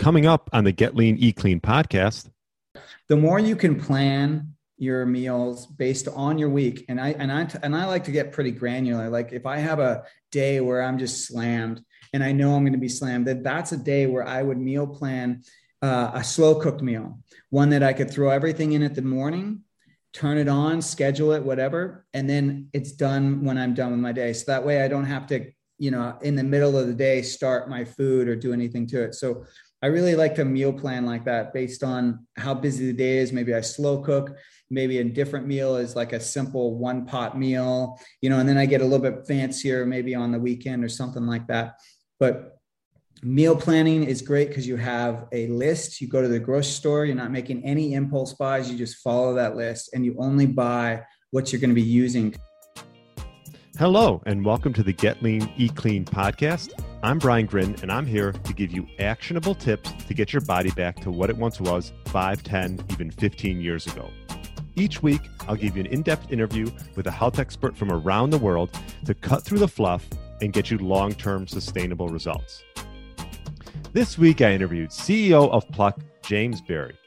Coming up on the Get Lean, Eat Clean podcast. The more you can plan your meals based on your week, and I and I and I like to get pretty granular. Like if I have a day where I'm just slammed, and I know I'm going to be slammed, then that's a day where I would meal plan uh, a slow cooked meal, one that I could throw everything in at the morning, turn it on, schedule it, whatever, and then it's done when I'm done with my day. So that way I don't have to, you know, in the middle of the day start my food or do anything to it. So I really like to meal plan like that based on how busy the day is. Maybe I slow cook. Maybe a different meal is like a simple one pot meal, you know, and then I get a little bit fancier maybe on the weekend or something like that. But meal planning is great because you have a list. You go to the grocery store, you're not making any impulse buys, you just follow that list and you only buy what you're going to be using. Hello, and welcome to the Get Lean, Eat Clean podcast. I'm Brian Grin, and I'm here to give you actionable tips to get your body back to what it once was 5, 10, even 15 years ago. Each week, I'll give you an in depth interview with a health expert from around the world to cut through the fluff and get you long term sustainable results. This week, I interviewed CEO of Pluck, James Berry.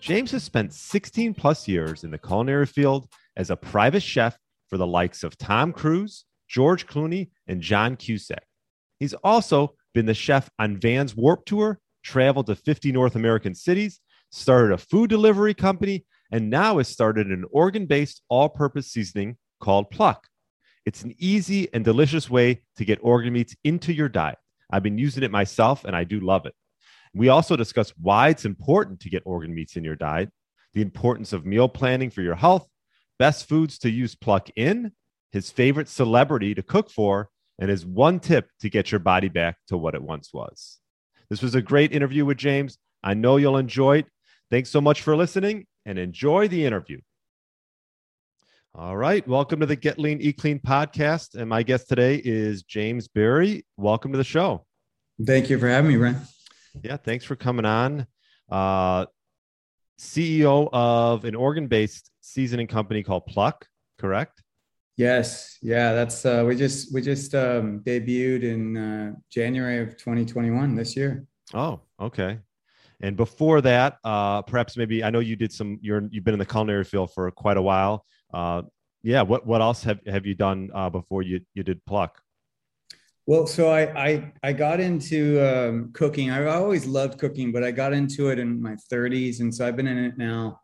James has spent 16 plus years in the culinary field as a private chef for the likes of Tom Cruise, George Clooney, and John Cusack. He's also been the chef on Vans Warped Tour, traveled to 50 North American cities, started a food delivery company, and now has started an organ based all purpose seasoning called Pluck. It's an easy and delicious way to get organ meats into your diet. I've been using it myself and I do love it. We also discuss why it's important to get organ meats in your diet, the importance of meal planning for your health, best foods to use Pluck in, his favorite celebrity to cook for, and is one tip to get your body back to what it once was. This was a great interview with James. I know you'll enjoy it. Thanks so much for listening and enjoy the interview. All right. Welcome to the Get Lean, Eat Clean podcast. And my guest today is James Berry. Welcome to the show. Thank you for having me, Brian. Yeah. Thanks for coming on. Uh, CEO of an organ based seasoning company called Pluck, correct? Yes. Yeah. That's, uh, we just, we just um, debuted in uh, January of 2021 this year. Oh, okay. And before that, uh, perhaps maybe I know you did some. You're you've been in the culinary field for quite a while. Uh, yeah, what what else have have you done uh, before you you did pluck? Well, so I I, I got into um, cooking. I always loved cooking, but I got into it in my 30s, and so I've been in it now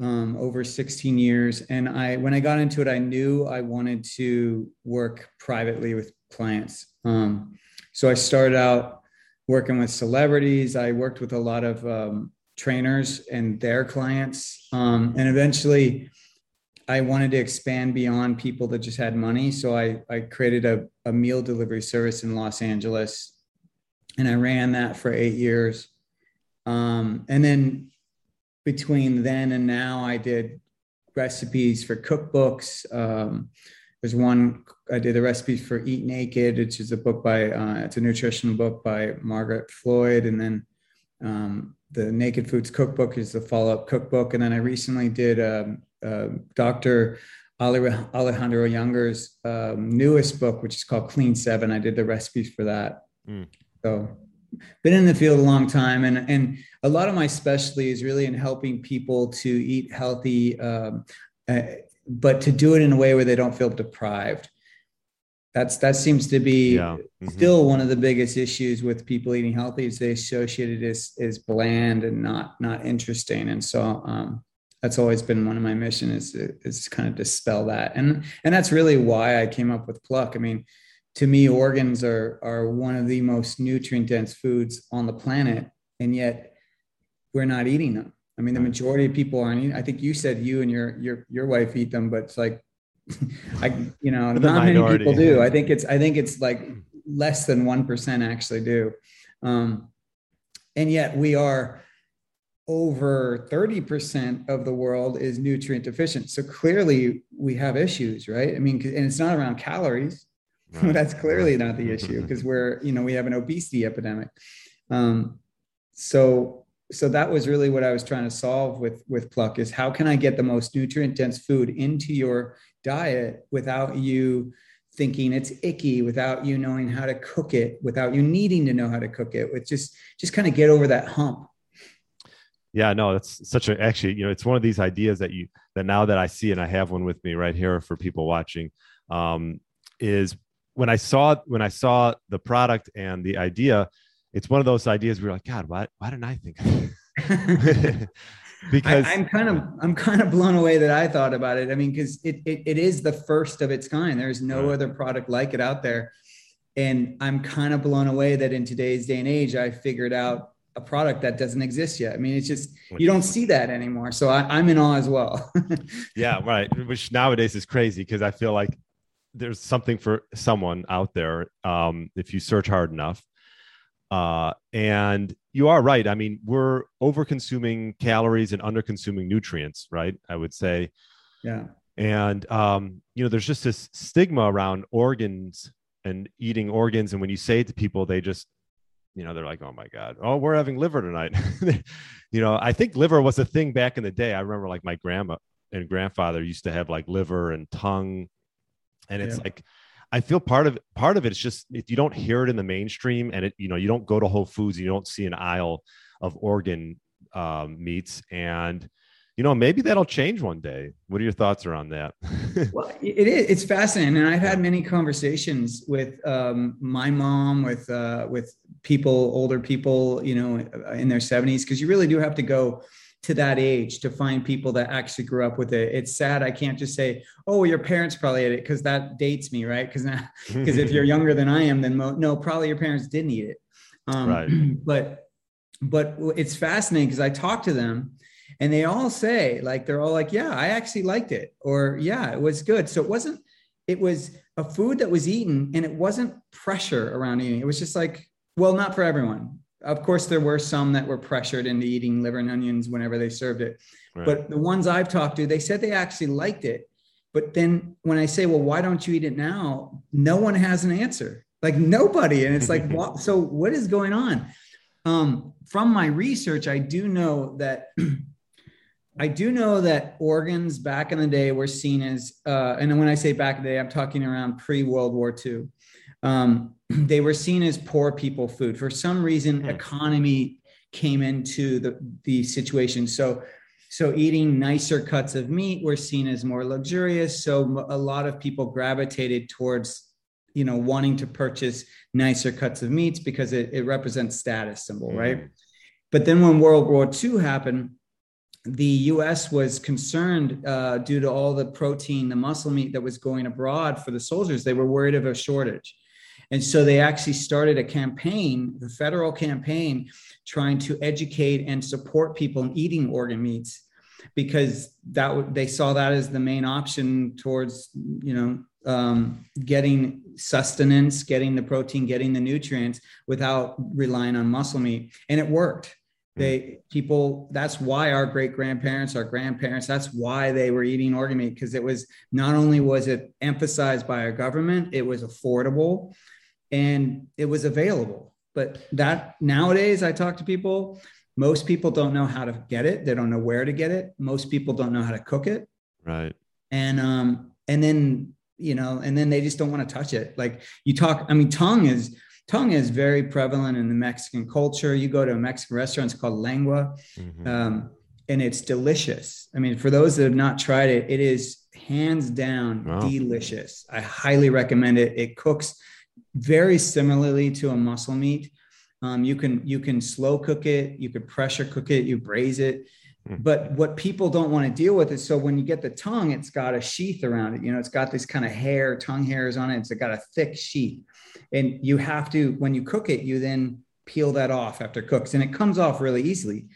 um, over 16 years. And I when I got into it, I knew I wanted to work privately with clients. Um, so I started out working with celebrities. I worked with a lot of um, trainers and their clients, um, and eventually I wanted to expand beyond people that just had money. So I, I created a, a meal delivery service in Los Angeles and I ran that for eight years. Um, and then between then and now, I did recipes for cookbooks. Um, there's one I did the recipes for Eat Naked, which is a book by uh, it's a nutritional book by Margaret Floyd, and then um, the Naked Foods Cookbook is the follow up cookbook. And then I recently did um, uh, Dr. Alejandro Junger's um, newest book, which is called Clean Seven. I did the recipes for that. Mm. So, been in the field a long time, and and a lot of my specialty is really in helping people to eat healthy, um, uh, but to do it in a way where they don't feel deprived. That's that seems to be yeah. mm-hmm. still one of the biggest issues with people eating healthy is they associate it as as bland and not not interesting, and so. Um, that's always been one of my missions is is kind of dispel that and and that's really why i came up with pluck i mean to me organs are are one of the most nutrient dense foods on the planet and yet we're not eating them i mean the majority of people aren't eating i think you said you and your your your wife eat them but it's like i you know not many people do i think it's i think it's like less than 1% actually do um and yet we are over 30% of the world is nutrient deficient. So clearly we have issues, right? I mean, and it's not around calories. Right. That's clearly not the issue because we're, you know, we have an obesity epidemic. Um, so, so that was really what I was trying to solve with with Pluck is how can I get the most nutrient dense food into your diet without you thinking it's icky without you knowing how to cook it without you needing to know how to cook it with just just kind of get over that hump yeah no that's such a actually you know it's one of these ideas that you that now that i see and i have one with me right here for people watching um, is when i saw when i saw the product and the idea it's one of those ideas where like god why, why didn't i think of because I, am kind of i'm kind of blown away that i thought about it. I mean because it, it, it is the first of its kind. There's no right. other product like it out there. And i'm kind of blown away that in today's day and age i figured out a product that doesn't exist yet. I mean it's just you don't see that anymore. So I, i'm in awe as well. Yeah right. Which nowadays is crazy because i feel like there's something for someone out there um, if you search hard enough uh, and you are right. I mean, we're over consuming calories and under consuming nutrients, right? I would say. Yeah. And, um, you know, there's just this stigma around organs and eating organs. And when you say it to people, they just, you know, they're like, oh my God, oh, we're having liver tonight. you know, I think liver was a thing back in the day. I remember like my grandma and grandfather used to have like liver and tongue. And it's yeah. like, I feel part of part of it is just if you don't hear it in the mainstream and it, you know, you don't go to Whole Foods, you don't see an aisle of organ um, meats, and you know, maybe that'll change one day. What are your thoughts around that? well, it is. It's fascinating, and I've had many conversations with um, my mom, with uh, with people, older people, you know, in their seventies, because you really do have to go to that age to find people that actually grew up with it. It's sad. I can't just say, oh, your parents probably ate it because that dates me, right? Because because if you're younger than I am, then mo- no, probably your parents didn't eat it. Um, right. But but it's fascinating because I talk to them and they all say like they're all like, yeah, I actually liked it, or yeah, it was good. So it wasn't. It was a food that was eaten, and it wasn't pressure around eating. It was just like, well, not for everyone of course, there were some that were pressured into eating liver and onions whenever they served it. Right. But the ones I've talked to, they said they actually liked it. But then when I say, well, why don't you eat it now? No one has an answer. Like nobody. And it's like, what? So what is going on? Um, from my research, I do know that I do know that organs back in the day were seen as, uh, and when I say back in the day, I'm talking around pre World War II um, they were seen as poor people food. For some reason, mm. economy came into the, the situation. So, so eating nicer cuts of meat were seen as more luxurious. So a lot of people gravitated towards, you know, wanting to purchase nicer cuts of meats because it, it represents status symbol, mm. right? But then when World War II happened, the US was concerned uh, due to all the protein, the muscle meat that was going abroad for the soldiers. They were worried of a shortage. And so they actually started a campaign, the federal campaign, trying to educate and support people in eating organ meats because that they saw that as the main option towards you know um, getting sustenance, getting the protein, getting the nutrients without relying on muscle meat, and it worked. Hmm. They people that's why our great grandparents, our grandparents, that's why they were eating organ meat because it was not only was it emphasized by our government, it was affordable and it was available. But that nowadays, I talk to people, most people don't know how to get it. They don't know where to get it. Most people don't know how to cook it. Right. And um, and then you know, and then they just don't want to touch it. Like you talk, I mean, tongue is tongue is very prevalent in the Mexican culture. You go to a Mexican restaurant, it's called lengua. Mm-hmm. Um, and it's delicious. I mean, for those that have not tried it, it is hands down wow. delicious. I highly recommend it. It cooks very similarly to a muscle meat. Um, you can you can slow cook it, you could pressure cook it, you braise it. Hmm. But what people don't want to deal with is so when you get the tongue, it's got a sheath around it. You know, it's got this kind of hair, tongue hairs on it. It's got a thick sheath, and you have to when you cook it, you then peel that off after cooks, and it comes off really easily.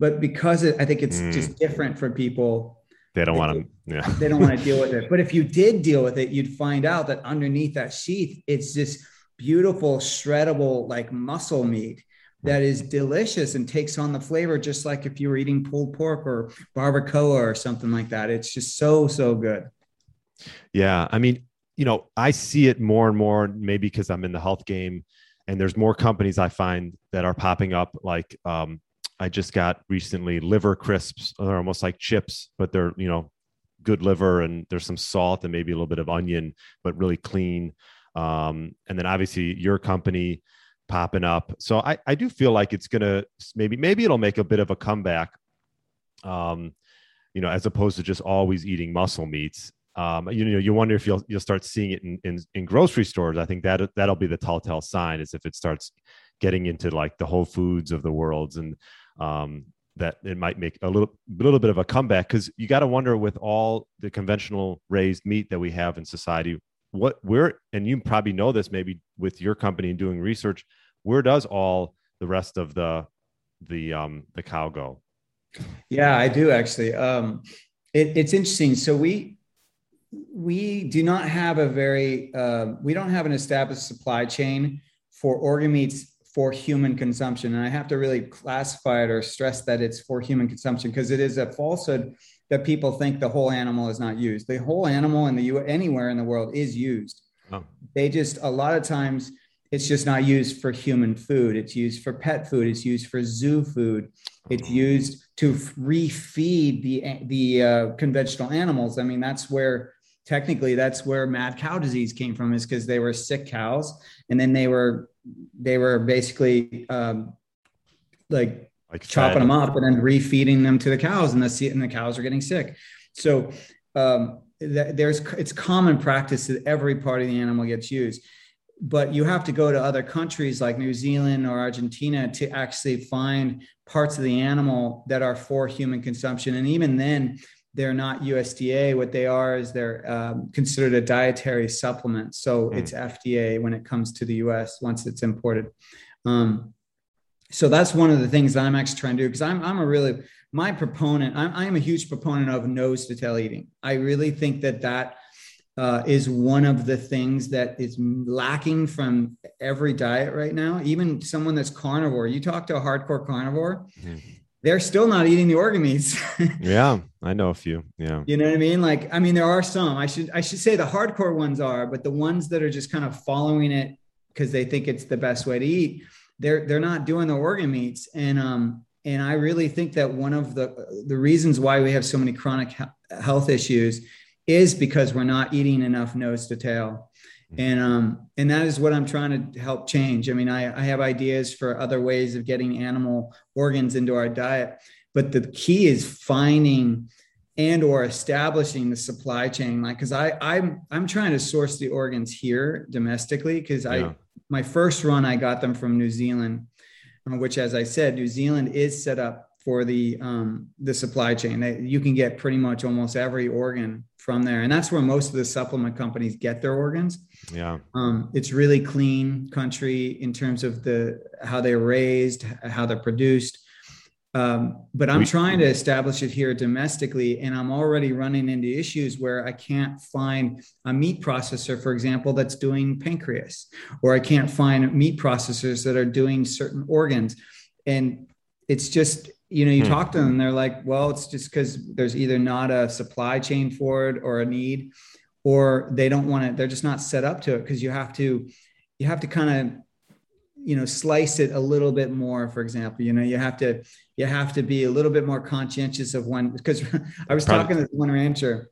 But because it, I think it's mm. just different for people they don't want to yeah. they don't want to deal with it. But if you did deal with it you'd find out that underneath that sheath it's this beautiful shreddable like muscle meat that is delicious and takes on the flavor just like if you were eating pulled pork or barbacoa or something like that. It's just so so good. Yeah i mean you know i see it more and more maybe because i'm in the health game and there's more companies i find that are popping up like um, I just got recently liver crisps. They're almost like chips, but they're, you know, good liver and there's some salt and maybe a little bit of onion, but really clean. Um, and then obviously your company popping up. So I, I do feel like it's gonna maybe maybe it'll make a bit of a comeback. Um, you know, as opposed to just always eating muscle meats. Um, you know, you wonder if you'll you'll start seeing it in, in, in grocery stores. I think that that'll be the telltale sign is if it starts getting into like the Whole Foods of the worlds and um, that it might make a little little bit of a comeback because you got to wonder with all the conventional raised meat that we have in society what where and you probably know this maybe with your company and doing research where does all the rest of the the um the cow go? Yeah i do actually. Um it, it's interesting. So we we do not have a very uh, we don't have an established supply chain for organ meats for human consumption. And I have to really classify it or stress that it's for human consumption because it is a falsehood that people think the whole animal is not used. The whole animal in the U anywhere in the world is used. Oh. They just a lot of times it's just not used for human food. It's used for pet food. It's used for zoo food. It's used to refeed the the uh, conventional animals. I mean, that's where technically that's where mad cow disease came from is because they were sick cows and then they were they were basically um, like, like chopping them up and then refeeding them to the cows and the and the cows are getting sick. So um, th- there's it's common practice that every part of the animal gets used. But you have to go to other countries like New Zealand or Argentina to actually find parts of the animal that are for human consumption. And even then, they're not USDA. What they are is they're um, considered a dietary supplement. So mm. it's FDA when it comes to the US once it's imported. Um, so that's one of the things that I'm actually trying to do because I'm, I'm a really, my proponent, I'm, I'm a huge proponent of nose to tail eating. I really think that that uh, is one of the things that is lacking from every diet right now. Even someone that's carnivore, you talk to a hardcore carnivore, mm they're still not eating the organ meats. yeah, I know a few. Yeah. You know what I mean? Like, I mean, there are some. I should I should say the hardcore ones are, but the ones that are just kind of following it because they think it's the best way to eat, they're they're not doing the organ meats. And um and I really think that one of the the reasons why we have so many chronic health issues is because we're not eating enough nose to tail. Mm-hmm. and um and that is what i'm trying to help change i mean i, I have ideas for other ways of getting animal organs into our diet but the key is finding and or establishing the supply chain like because i i'm i'm trying to source the organs here domestically because yeah. i my first run i got them from new zealand uh, which as i said new zealand is set up for the um, the supply chain. They, you can get pretty much almost every organ from there, and that's where most of the supplement companies get their organs. Yeah, um, it's really clean country in terms of the how they're raised, how they're produced. Um, but I'm trying to establish it here domestically, and I'm already running into issues where I can't find a meat processor, for example, that's doing pancreas, or I can't find meat processors that are doing certain organs, and it's just you know you hmm. talk to them they're like well it's just because there's either not a supply chain for it or a need or they don't want it they're just not set up to it because you have to you have to kind of you know slice it a little bit more for example you know you have to you have to be a little bit more conscientious of one because i was Probably. talking to one rancher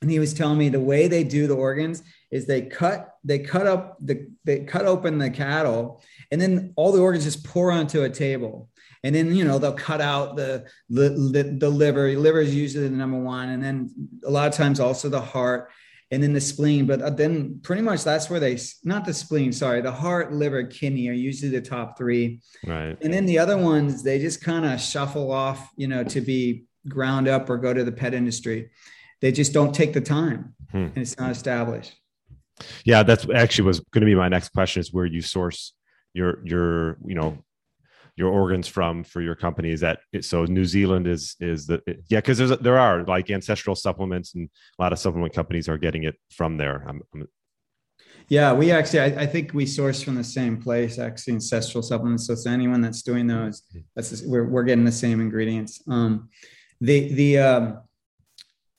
and he was telling me the way they do the organs is they cut they cut up the they cut open the cattle and then all the organs just pour onto a table and then you know they'll cut out the the, the, the liver. Liver is usually the number one. And then a lot of times also the heart and then the spleen. But uh, then pretty much that's where they not the spleen sorry the heart liver kidney are usually the top three. Right. And then the other ones they just kind of shuffle off you know to be ground up or go to the pet industry. They just don't take the time. Hmm. and it's not established. Yeah that's actually was going to be my next question is where you source your your you know your organs from for your company is that so new zealand is is the yeah because there's there are like ancestral supplements and a lot of supplement companies are getting it from there. I'm, I'm, yeah we actually I, I, think we source from the same place actually ancestral supplements. So, so anyone that's doing those that's just, we're, we're getting the same ingredients. Um the the um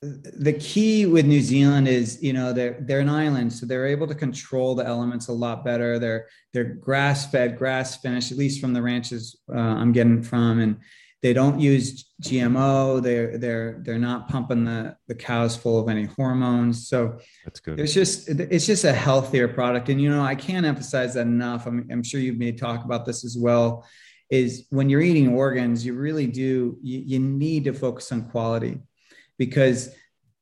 the key with New Zealand is, you know, they're they're an island, so they're able to control the elements a lot better. They're they're grass fed, grass finished, at least from the ranches uh, I'm getting from, and they don't use GMO. They're they're they're not pumping the the cows full of any hormones. So that's good. It's just it's just a healthier product. And you know, I can't emphasize that enough. I'm I'm sure you've made talk about this as well. Is when you're eating organs, you really do you, you need to focus on quality because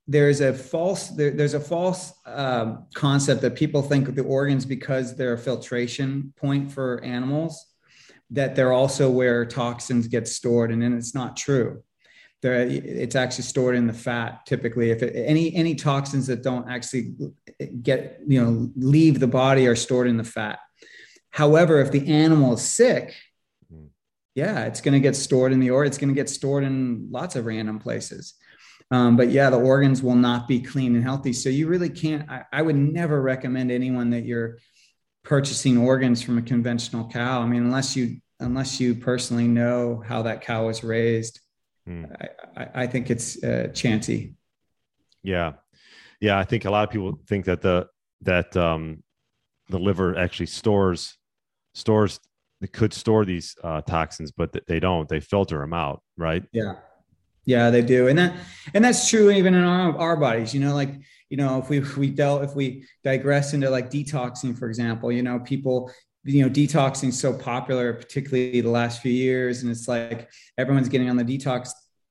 there's a false there, there's a false um, concept that people think the organs because they're a filtration point for animals that they're also where toxins get stored and then it's not true. There it's actually stored in the fat typically. If it, any any toxins that don't actually get you know leave the body are stored in the fat. However if the animal is sick hmm. yeah it's going to get stored in the or it's going to get stored in lots of random places um, but yeah the organs will not be clean and healthy so you really can't I, I would never recommend anyone that you're purchasing organs from a conventional cow. I mean, unless you unless you personally know how that cow was raised, hmm. I, I, think it's uh, chancy. Yeah, yeah. I think a lot of people think that the that um, the liver actually stores stores it could store these uh, toxins, but they don't. They filter them out, right? Yeah, yeah, they do, and that and that's true even in our our bodies. You know, like you know if we if we dealt if we digress into like detoxing for example you know people you know detoxing so popular particularly the last few years and it's like everyone's getting on the detox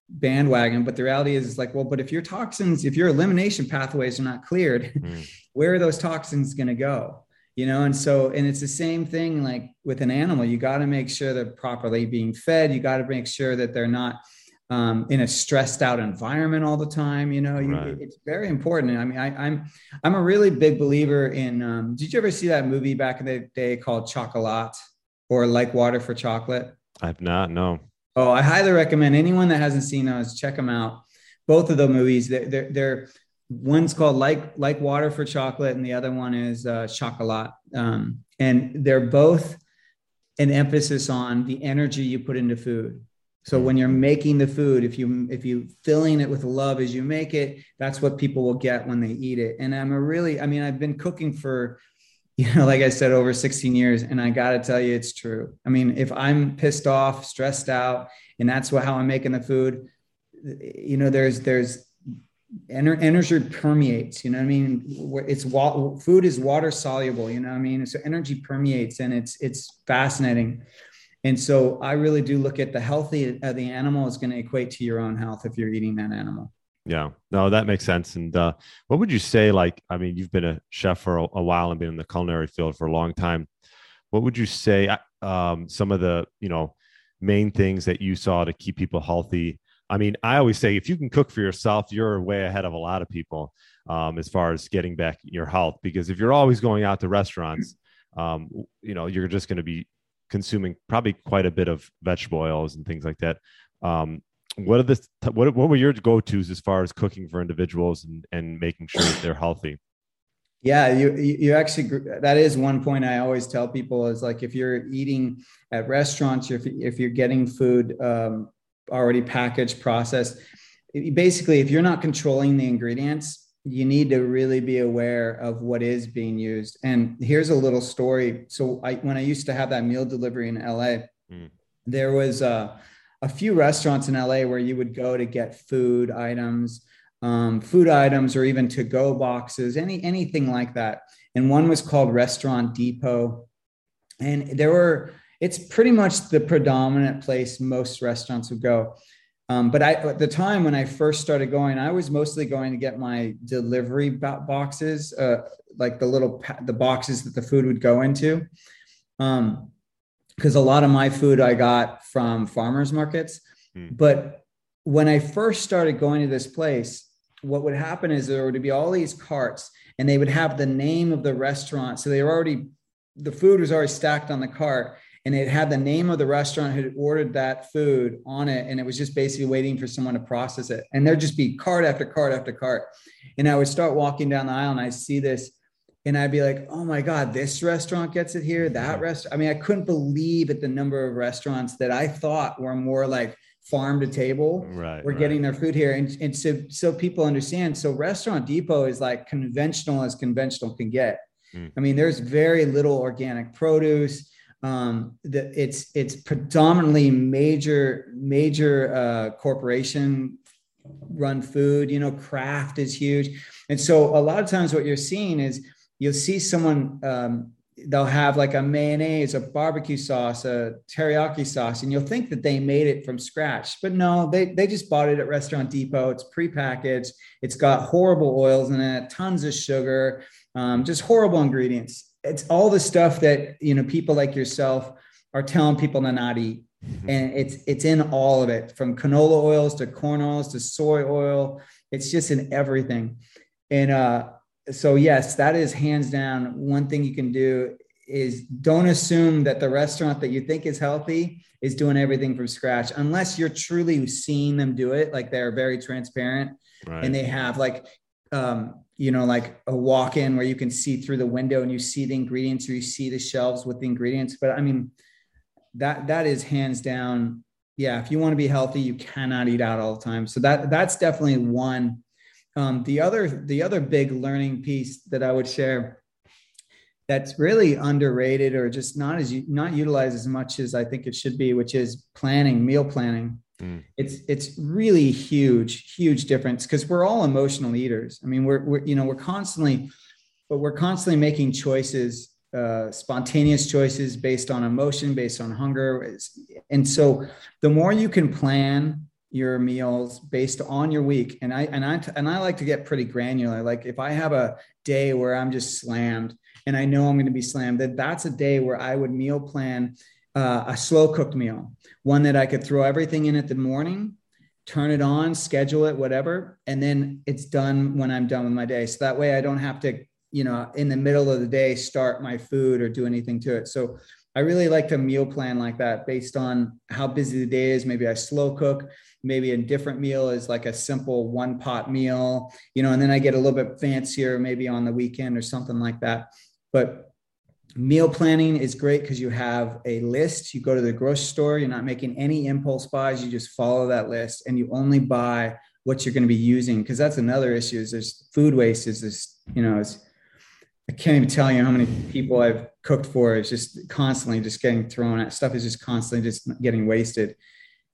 bandwagon but the reality is it's like well but if your toxins if your elimination pathways are not cleared mm. where are those toxins going to go you know and so and it's the same thing like with an animal you got to make sure they're properly being fed you got to make sure that they're not um, in a stressed out environment all the time. You know, you, right. it's very important. I mean, I, am I'm, I'm a really big believer in. Um, did you ever see that movie back in the day called Chocolat or Like Water for Chocolate? I've not. No. Oh, I highly recommend anyone that hasn't seen those check them out. Both of the movies, they're, they're, they're one's called like like water for chocolate, and the other one is uh, Chocolat. Um, and they're both an emphasis on the energy you put into food so when you're making the food, if you if you filling it with love as you make it, that's what people will get when they eat it. And I'm a really, I mean, I've been cooking for, you know, like I said, over 16 years, and I got to tell you, it's true. I mean, if I'm pissed off, stressed out, and that's what how I'm making the food, you know, there's there's energy permeates. You know, what I mean, it's food is water soluble. You know, what I mean, so energy permeates, and it's it's fascinating. And so I really do look at the healthy of the animal is going to equate to your own health if you're eating that animal. Yeah, no, that makes sense. And uh, what would you say? Like, I mean, you've been a chef for a, a, while and been in the culinary field for a long time. What would you say? Uh, um, some of the you know main things that you saw to keep people healthy. I mean, I always say if you can cook for yourself, you're way ahead of a lot of people um, as far as getting back your health. Because if you're always going out to restaurants, um, you know, you're just going to be consuming probably quite a bit of vegetable oils and things like that. Um, what are the what what were your go tos as far as cooking for individuals and and making sure that they're healthy? Yeah, you you actually that is one point I always tell people is like if you're eating at restaurants, if if you're getting food um, already packaged, processed, basically if you're not controlling the ingredients, you need to really be aware of what is being used. And here's a little story. So I, when I used to have that meal delivery in LA, mm. there was a, a, few restaurants in LA where you would go to get food items, um, food items, or even to go boxes, any anything like that. And one was called Restaurant Depot, and there were. It's pretty much the predominant place most restaurants would go. Um, but I, at the time when I first started going, I was mostly going to get my delivery boxes, uh, like the little the boxes that the food would go into, because um, a lot of my food I got from farmers markets. Hmm. But when I first started going to this place, what would happen is there would be all these carts, and they would have the name of the restaurant, so they were already the food was already stacked on the cart and it had the name of the restaurant who had ordered that food on it and it was just basically waiting for someone to process it. And there'd just be cart after cart after cart. And i would start walking down the aisle and i see this and i'd be like oh my god this restaurant gets it here that restaurant i mean i couldn't believe at the number of restaurants that i thought were more like farm to table right we're right. getting their food here. And, and so so people understand. So restaurant depot is like conventional as conventional can get. Mm. i mean there's very little organic produce Um, the, it's it's predominantly major major uh, corporation run food. You know, Kraft is huge, and so a lot of times what you're seeing is you'll see someone um, they'll have like a mayonnaise, a barbecue sauce, a teriyaki sauce, and you'll think that they made it from scratch. But no, they, they just bought it at Restaurant Depot. It's prepackaged. It's got horrible oils in it, tons of sugar, um, just horrible ingredients. It's all the stuff that you know people like yourself are telling people to not eat. Mm-hmm. And it's it's in all of it, from canola oils to corn oils to soy oil. It's just in everything. And uh, so yes, that is hands down one thing you can do is don't assume that the restaurant that you think is healthy is doing everything from scratch unless you're truly seeing them do it like they're very transparent right. and they have like um, you know like a walk-in where you can see through the window and you see the ingredients or you see the shelves with the ingredients. But i mean that that is hands down yeah if you want to be healthy you cannot eat out all the time. So that that's definitely one. Um, the other the other big learning piece that I would share that's really underrated or just not as not utilized as much as I think it should be, which is planning, meal planning. Mm. It's it's really huge, huge difference because we're all emotional eaters. I mean, we're we're you know we're constantly, but we're constantly making choices, uh, spontaneous choices based on emotion, based on hunger, and so the more you can plan your meals based on your week and i and i and i like to get pretty granular like if i have a day where i'm just slammed and i know i'm going to be slammed then that's a day where i would meal plan uh, a slow cooked meal one that i could throw everything in at the morning turn it on schedule it whatever and then it's done when i'm done with my day so that way i don't have to you know in the middle of the day start my food or do anything to it so I really like to meal plan like that based on how busy the day is. Maybe I slow cook, maybe a different meal is like a simple one pot meal, you know, and then I get a little bit fancier maybe on the weekend or something like that. But meal planning is great because you have a list. You go to the grocery store, you're not making any impulse buys, you just follow that list and you only buy what you're going to be using because that's another issue is there's food waste is this, you know, it's I can't even tell you how many people I've cooked for is just constantly just getting thrown at stuff is just constantly just getting wasted.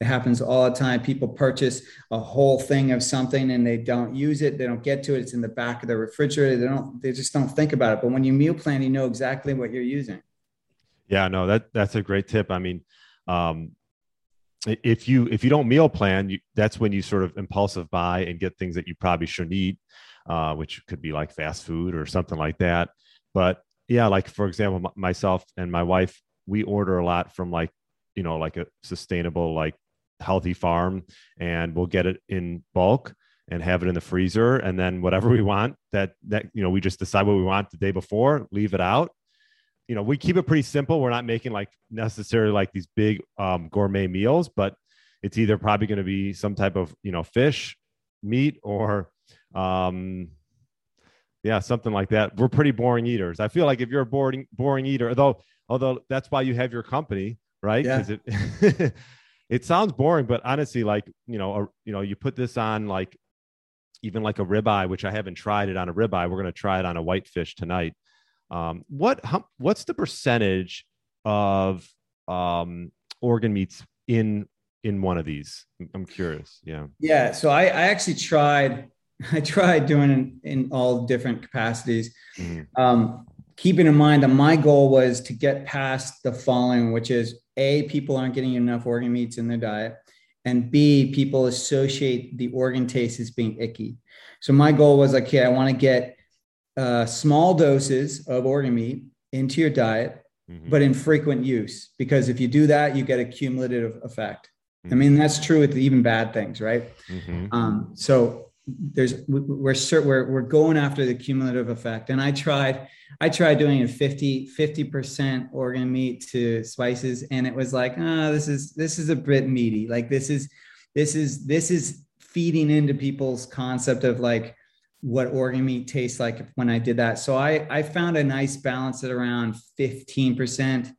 It happens all the time. People purchase a whole thing of something and they don't use it. They don't get to it. It's in the back of the refrigerator. They don't, they just don't think about it. But when you meal plan, you know exactly what you're using. Yeah, no, that that's a great tip. I mean, um, if you if you don't meal plan, you, that's when you sort of impulsive buy and get things that you probably shouldn't eat uh, which could be like fast food or something like that. But yeah, like for example, m- myself and my wife, we order a lot from like, you know, like a sustainable, like healthy farm, and we'll get it in bulk and have it in the freezer. And then whatever we want that, that, you know, we just decide what we want the day before, leave it out. You know, we keep it pretty simple. We're not making like necessarily like these big um, gourmet meals, but it's either probably going to be some type of, you know, fish, meat, or um, yeah, something like that. We're pretty boring eaters. I feel like if you're a boring boring eater, although although that's why you have your company, right? Yeah. It, it sounds boring, but honestly, like you know, a, you know, you put this on like even like a ribeye, which I haven't tried it on a ribeye. We're gonna try it on a whitefish tonight. Um, what how, what's the percentage of um, organ meats in in one of these? I'm curious. Yeah. Yeah. So I, I actually tried I tried doing it in all different capacities. Mm-hmm. Um, keeping in mind that my goal was to get past the following, which is A, people aren't getting enough organ meats in their diet, and B, people associate the organ taste as being icky. So my goal was like, okay, I want to get uh, small doses of organ meat into your diet, mm-hmm. but in frequent use, because if you do that, you get a cumulative effect. Mm-hmm. I mean, that's true with even bad things, right? Mm-hmm. Um, so there's we're we're we're going after the cumulative effect. And i tried i tried doing a 50 50% organ meat to spices and it was like ah oh, this is this is a bit meaty. Like this is this is this is feeding into people's concept of like what organ meat tastes like when i did that. So i i found a nice balance at around 15%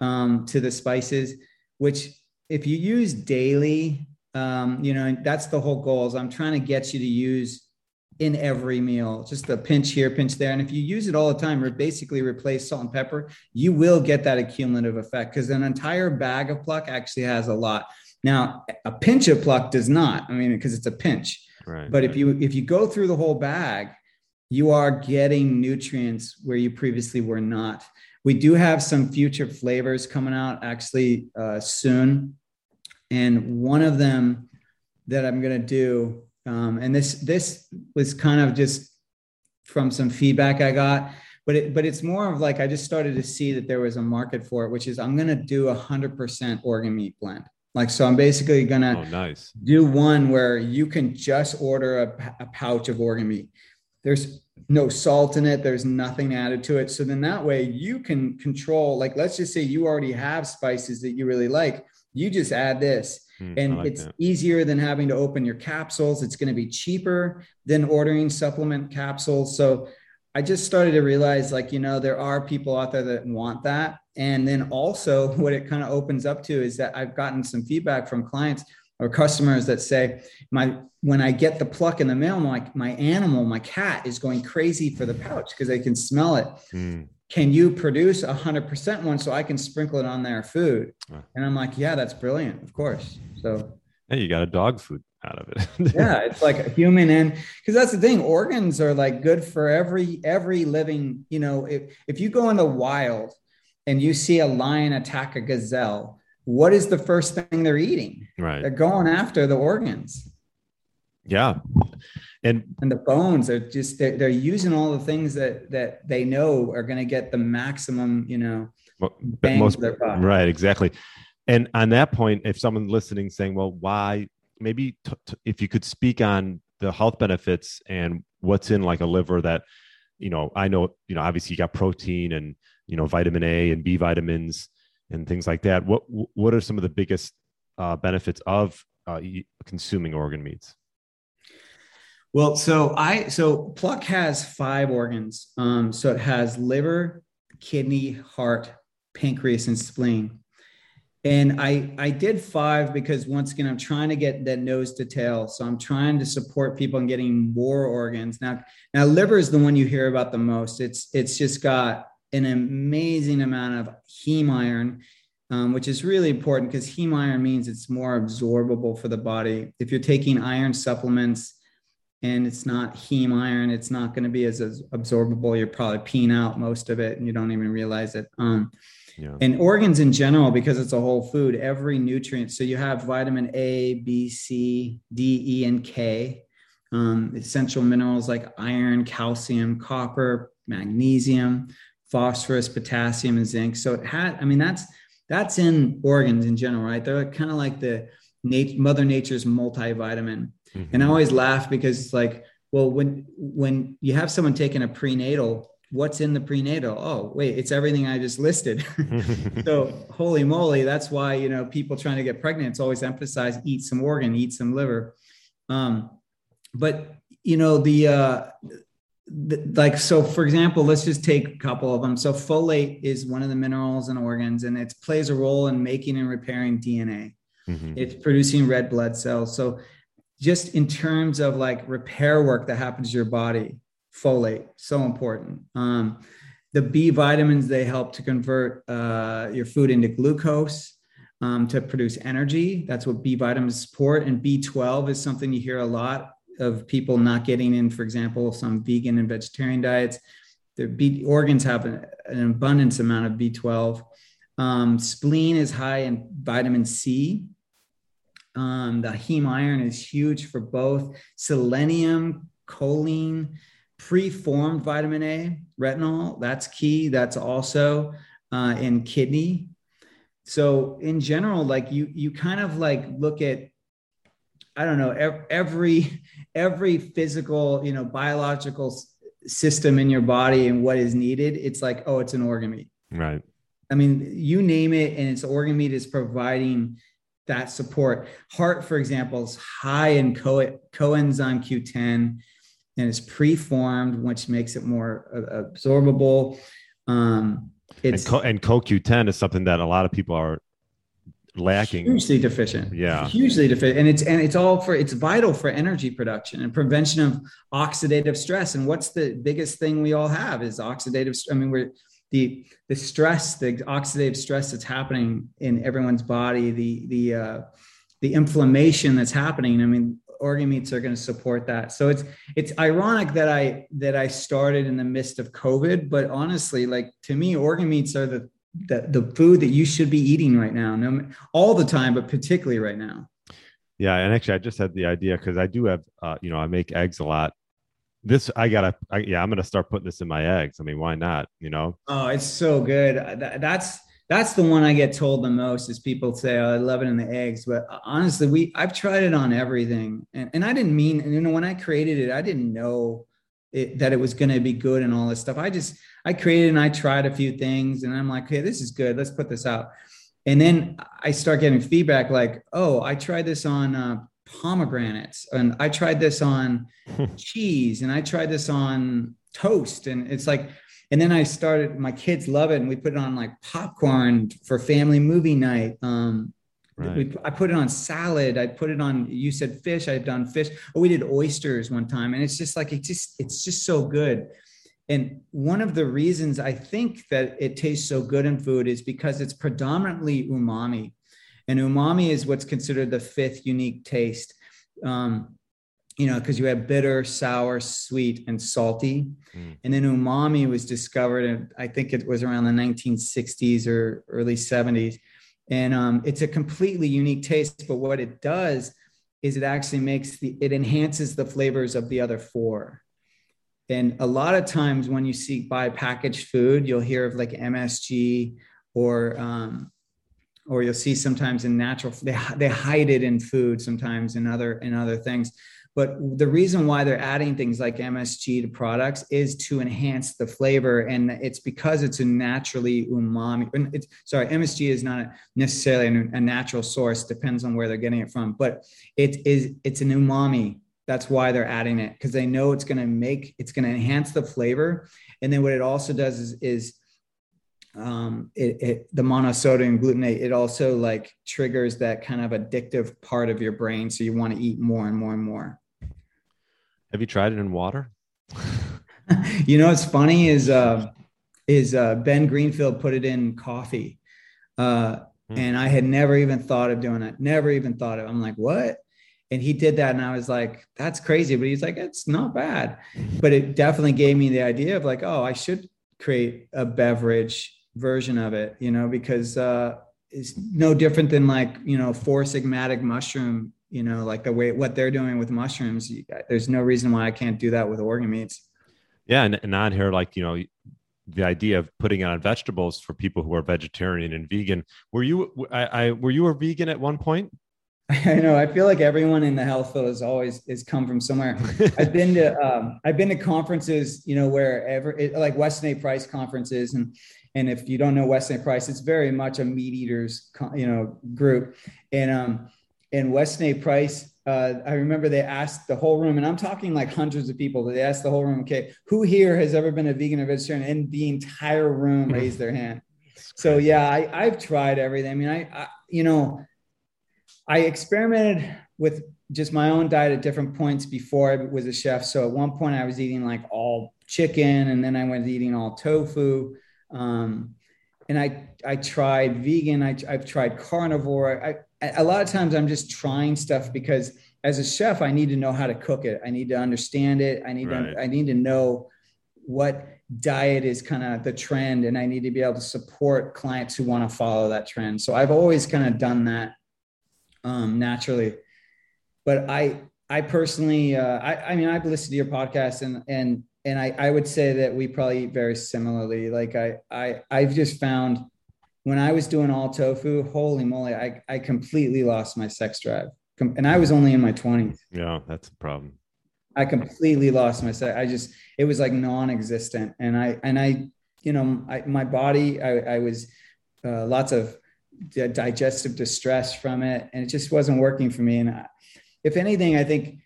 um, to the spices which if you use daily um, you know, that's the whole goal is I'm trying to get you to use in every meal, just a pinch here, pinch there. And if you use it all the time, or basically replace salt and pepper, you will get that accumulative effect because an entire bag of pluck actually has a lot. Now, a pinch of pluck does not. I mean, because it's a pinch. Right. But if you if you go through the whole bag, you are getting nutrients where you previously were not. We do have some future flavors coming out actually uh, soon, and one of them that I'm going to do, um, and this this was kind of just from some feedback I got, but it but it's more of like I just started to see that there was a market for it, which is I'm going to do a hundred percent organ meat blend. Like, so I'm basically gonna oh, nice. do one where you can just order a, a pouch of organ meat. There's no salt in it. There's nothing added to it. So then that way you can control, like, let's just say you already have spices that you really like. You just add this. Mm, and like it's that. easier than having to open your capsules. It's going to be cheaper than ordering supplement capsules. So I just started to realize, like, you know, there are people out there that want that. And then also, what it kind of opens up to is that I've gotten some feedback from clients or customers that say, my when I get the pluck in the mail, my my animal, my cat is going crazy for the pouch because they can smell it. Mm. Can you produce a hundred percent one so I can sprinkle it on their food? And I'm like, yeah, that's brilliant, of course. So hey, you got a dog food out of it. yeah, it's like a human and because that's the thing, organs are like good for every every living, you know, if if you go in the wild and you see a lion attack a gazelle, what is the first thing they're eating? Right. They're going after the organs. Yeah. And and the bones are just they're, they're using all the things that that they know are going to get the maximum, you know, bang most, their body. Right, exactly. And on that point, if someone listening saying, "Well, why?" Maybe t- t- if you could speak on the health benefits and what's in like a liver that, you know, I know, you know, obviously you got protein and you know vitamin A and B vitamins and things like that. What what are some of the biggest uh, benefits of uh, consuming organ meats? Well, so I so Pluck has five organs. Um, so it has liver, kidney, heart, pancreas, and spleen. And I I did five because once again I'm trying to get that nose to tail. So I'm trying to support people in getting more organs. Now now liver is the one you hear about the most. It's it's just got an amazing amount of heme iron, um, which is really important because heme iron means it's more absorbable for the body. If you're taking iron supplements and it's not heme iron, it's not going to be as, as, absorbable. You're probably peeing out most of it and you don't even realize it. Um, yeah. And organs in general, because it's a whole food, every nutrient. So you have vitamin A, B, C, D, E, and K. Um, essential minerals like iron, calcium, copper, magnesium, phosphorus, potassium, and zinc. So it had, I mean, that's that's in organs in general, right? They're kind of like the nat- Mother Nature's multivitamin. Mm-hmm. And I always laugh because it's like, well, when when you have someone taking a prenatal, what's in the prenatal? Oh, wait, it's everything I just listed. so holy moly, that's why you know people trying to get pregnant. It's always emphasized: eat some organ, eat some liver. Um, but you know the uh, like so for example let's just take a couple of them so folate is one of the minerals and organs and it plays a role in making and repairing dna mm-hmm. it's producing red blood cells so just in terms of like repair work that happens to your body folate so important um, the b vitamins they help to convert uh, your food into glucose um, to produce energy that's what b vitamins support and b12 is something you hear a lot of people not getting in, for example, some vegan and vegetarian diets. Their B, organs have an, an abundance amount of B12. Um, spleen is high in vitamin C. Um, the heme iron is huge for both selenium, choline, preformed vitamin A, retinol. That's key. That's also uh, in kidney. So in general, like you, you kind of like look at I don't know every every physical you know biological system in your body and what is needed. It's like oh, it's an organ meat. Right. I mean, you name it, and it's organ meat is providing that support. Heart, for example, is high in co- coenzyme Q10 and it's preformed, which makes it more absorbable. Um, it's and, Co- and CoQ10 is something that a lot of people are lacking. Hugely deficient. Yeah. Hugely deficient. And it's and it's all for it's vital for energy production and prevention of oxidative stress. And what's the biggest thing we all have is oxidative. I mean, we're the the stress, the oxidative stress that's happening in everyone's body, the the uh, the inflammation that's happening. I mean, organ meats are going to support that. So it's it's ironic that I that I started in the midst of COVID, but honestly, like to me, organ meats are the the, the food that you should be eating right now, no, all the time, but particularly right now. Yeah, and actually, I just had the idea because I do have, uh, you know, I make eggs a lot. This I gotta, I, yeah, I'm gonna start putting this in my eggs. I mean, why not? You know? Oh, it's so good. That, that's that's the one I get told the most is people say, oh, I love it in the eggs. But honestly, we I've tried it on everything. And, and I didn't mean, you know, when I created it, I didn't know it, that it was going to be good and all this stuff. I just, I created and I tried a few things and I'm like, okay, this is good. Let's put this out. And then I start getting feedback like, oh, I tried this on uh, pomegranates and I tried this on cheese and I tried this on toast. And it's like, and then I started, my kids love it. And we put it on like popcorn for family movie night. Um, right. we, I put it on salad. I put it on, you said fish, I've done fish. Oh, we did oysters one time. And it's just like, it just, it's just so good. And one of the reasons I think that it tastes so good in food is because it's predominantly umami. And umami is what's considered the fifth unique taste. Um, you know, because you have bitter, sour, sweet, and salty. Mm. And then umami was discovered, and I think it was around the 1960s or early 70s. And um, it's a completely unique taste. But what it does is it actually makes the it enhances the flavors of the other four. And a lot of times when you see buy packaged food, you'll hear of like MSG or um, or you'll see sometimes in natural they, they hide it in food sometimes in other in other things but the reason why they're adding things like MSG to products is to enhance the flavor. And it's because it's a naturally umami. It's, sorry, MSG is not necessarily a natural source, depends on where they're getting it from, but it is, it's an umami. That's why they're adding it because they know it's going to make, it's going to enhance the flavor. And then what it also does is, is um, it, it, the monosodium glutamate, it also like triggers that kind of addictive part of your brain. So you want to eat more and more and more. Have you tried it in water? you know what's funny is uh, is uh, Ben Greenfield put it in coffee, uh, mm. and I had never even thought of doing it. Never even thought of. It. I'm like, what? And he did that, and I was like, that's crazy. But he's like, it's not bad. But it definitely gave me the idea of like, oh, I should create a beverage version of it, you know, because uh, it's no different than like you know four sigmatic mushroom you know like the way what they're doing with mushrooms there's no reason why i can't do that with organ meats yeah and, and on here like you know the idea of putting on vegetables for people who are vegetarian and vegan were you I, I were you a vegan at one point I know. I feel like everyone in the health field has always has come from somewhere. I've been to um, I've been to conferences, you know, wherever it, like Weston A. Price conferences, and and if you don't know Weston A. Price, it's very much a meat eaters, you know, group. And um, and Weston A. Price, uh, I remember they asked the whole room, and I'm talking like hundreds of people, but they asked the whole room, okay, who here has ever been a vegan or vegetarian? And the entire room raised their hand. So yeah, I, have tried everything. I mean, I, I, you know, I experimented with just my own diet at different points before I was a chef. So at one point I was eating like all chicken, and then I went eating all tofu. Um, and I I tried vegan. I, I've tried carnivore. I, a lot of times I'm just trying stuff because as a chef, I need to know how to cook it. I need to understand it. I need right. to I need to know what diet is kind of the trend, and I need to be able to support clients who want to follow that trend. So I've always kind of done that um, naturally. But I I personally uh, I I mean I've listened to your podcast and and and I, I would say that we probably eat very similarly. Like I, I, I've just found when I was doing all tofu, holy moly, I, I completely lost my sex drive. And I was only in my twenties. Yeah, that's a problem. I completely lost my sex. I just, it was like non-existent. And I, and I, you know, I, my body, I, I was uh, lots of digestive distress from it and it just wasn't working for me. And I, if anything, I think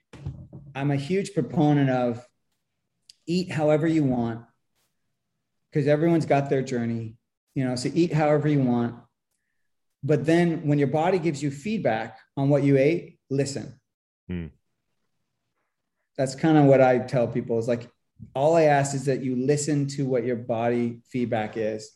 I'm a huge proponent of eat however you want because everyone's got their journey you know so eat however you want but then when your body gives you feedback on what you ate, listen. Hmm. That's kind of what I tell people is like, all I ask is that you listen to what your body feedback is.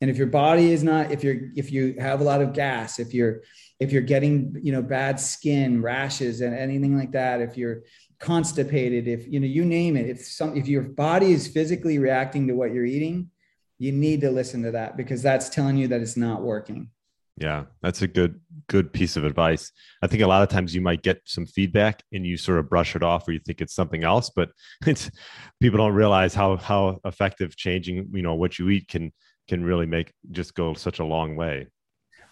And if your body is not, if you're, if you have a lot of gas, if you're, if you're getting, you know, bad skin, rashes, and anything like that, if you're constipated, if you know, you name it, if some, if your body is physically reacting to what you're eating, you need to listen to that because that's telling you that it's not working. Yeah, that's a good good piece of advice. I think a lot of times you might get some feedback and you sort of brush it off or you think it's something else, but it's people don't realize how how effective changing, you know, what you eat can can really make just go such a long way.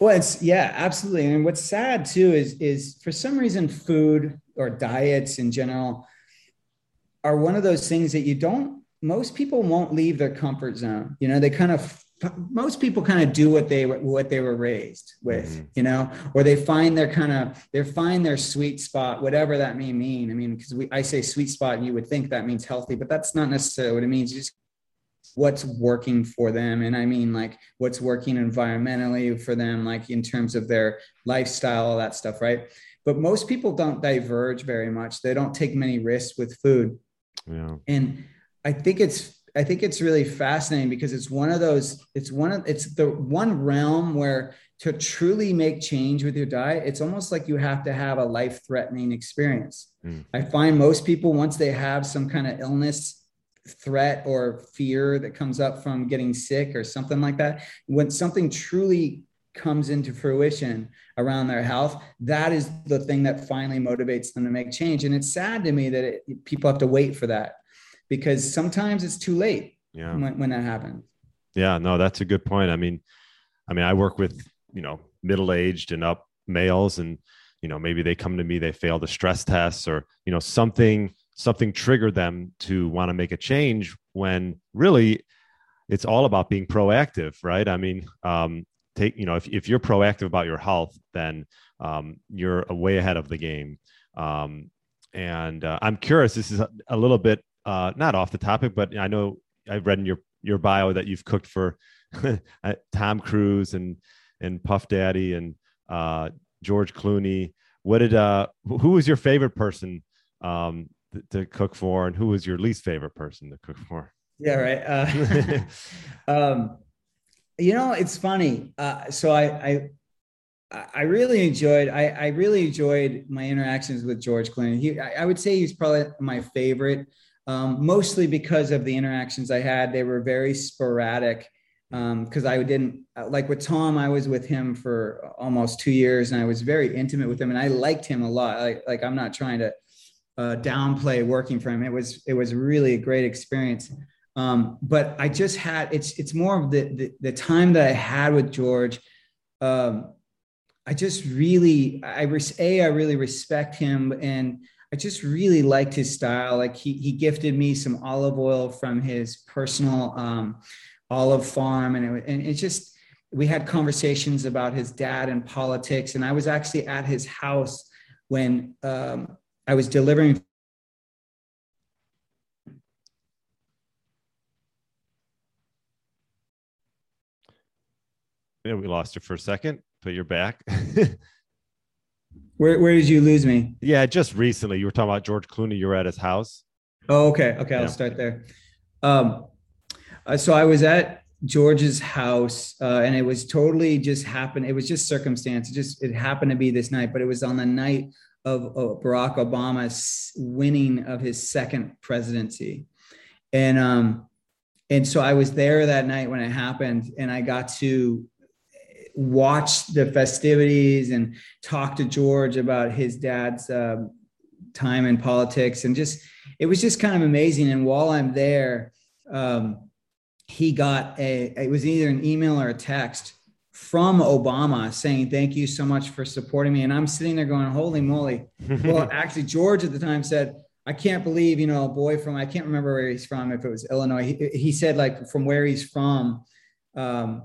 Well, it's yeah, absolutely. And what's sad too is is for some reason food or diets in general are one of those things that you don't most people won't leave their comfort zone. You know, they kind of most people kind of do what they what they were raised with mm-hmm. you know or they find their kind of they find their sweet spot whatever that may mean i mean because we i say sweet spot and you would think that means healthy but that's not necessarily what it means just what's working for them. And i mean like what's working environmentally for them like in terms of their lifestyle all that stuff right? But most people don't diverge very much. They don't take many risks with food. Yeah. and i think it's i think it's really fascinating because it's one of those it's one of it's the one realm where to truly make change with your diet it's almost like you have to have a life threatening experience. Mm. i find most people once they have some kind of illness threat or fear that comes up from getting sick or something like that, when something truly comes into fruition around their health, that is the thing that finally motivates them to make change. And it's sad to me that it, people have to wait for that because sometimes it's too late yeah. when, when that happens. Yeah, no, that's a good point. I mean, I mean, I work with, you know, middle-aged and up males and, you know, maybe they come to me, they fail the stress tests or, you know, something something triggered them to want to make a change when really it's all about being proactive right? I mean um, take you know if, if you're proactive about your health then um, you're way ahead of the game. Um, and uh, i'm curious this is a, a little bit uh, not off the topic but i know i've read in your your bio that you've cooked for tom cruise and and puff daddy and uh, george clooney. What did uh who was your favorite person um, to cook for, and who was your least favorite person to cook for? Yeah, right. Uh, um, you know, it's funny. Uh, so I, I, I really enjoyed. I, I really enjoyed my interactions with George Clooney. He, I, I would say he's probably my favorite, um, mostly because of the interactions I had. They were very sporadic because um, I didn't like with Tom. I was with him for almost two years, and I was very intimate with him, and I liked him a lot. Like, like I'm not trying to uh, downplay working for him. It was it was really a great experience. Um, but I just had it's it's more of the, the, the time that I had with George. Um, I just really I res- a I really respect him and I just really liked his style. Like he he gifted me some olive oil from his personal um, olive farm, and it, and it just we had conversations about his dad and politics. And I was actually at his house when um, I was delivering Yeah, we lost you for a second, but you're back. where where did you lose me? Yeah, just recently. You were talking about George Clooney. You were at his house. Oh, okay. Okay, yeah. I'll start there. Um, uh, so I was at George's house, uh, and it was totally just happened. It was just circumstance. It just it happened to be this night, but it was on the night of, of Barack Obama's winning of his second presidency. And um, and so I was there that night when it happened, and I got to watch the festivities and talk to George about his dad's uh, time in politics, and just it was just kind of amazing. And while I'm there, um, he got a it was either an email or a text from Obama saying, Thank you so much for supporting me. And I'm sitting there going, Holy moly. well, actually, George at the time said, I can't believe, you know, a boy from, I can't remember where he's from, if it was Illinois. He, he said, like, from where he's from, um,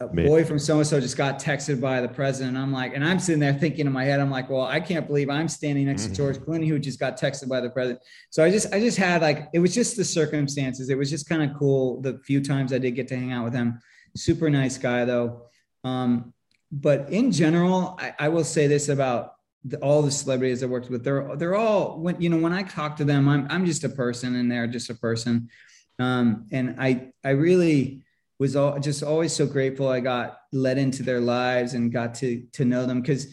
a boy from so and so just got texted by the president. I'm like, and I'm sitting there thinking in my head, I'm like, well, I can't believe I'm standing next to George Clooney who just got texted by the president. So I just, I just had like, it was just the circumstances. It was just kind of cool. The few times I did get to hang out with him super nice guy though. Um, but in general, I, I will say this about the, all the celebrities I worked with. They're they're all when you know when I talk to them, I'm I'm just a person, and they're just a person. Um, and I I really was all, just always so grateful I got led into their lives and got to to know them because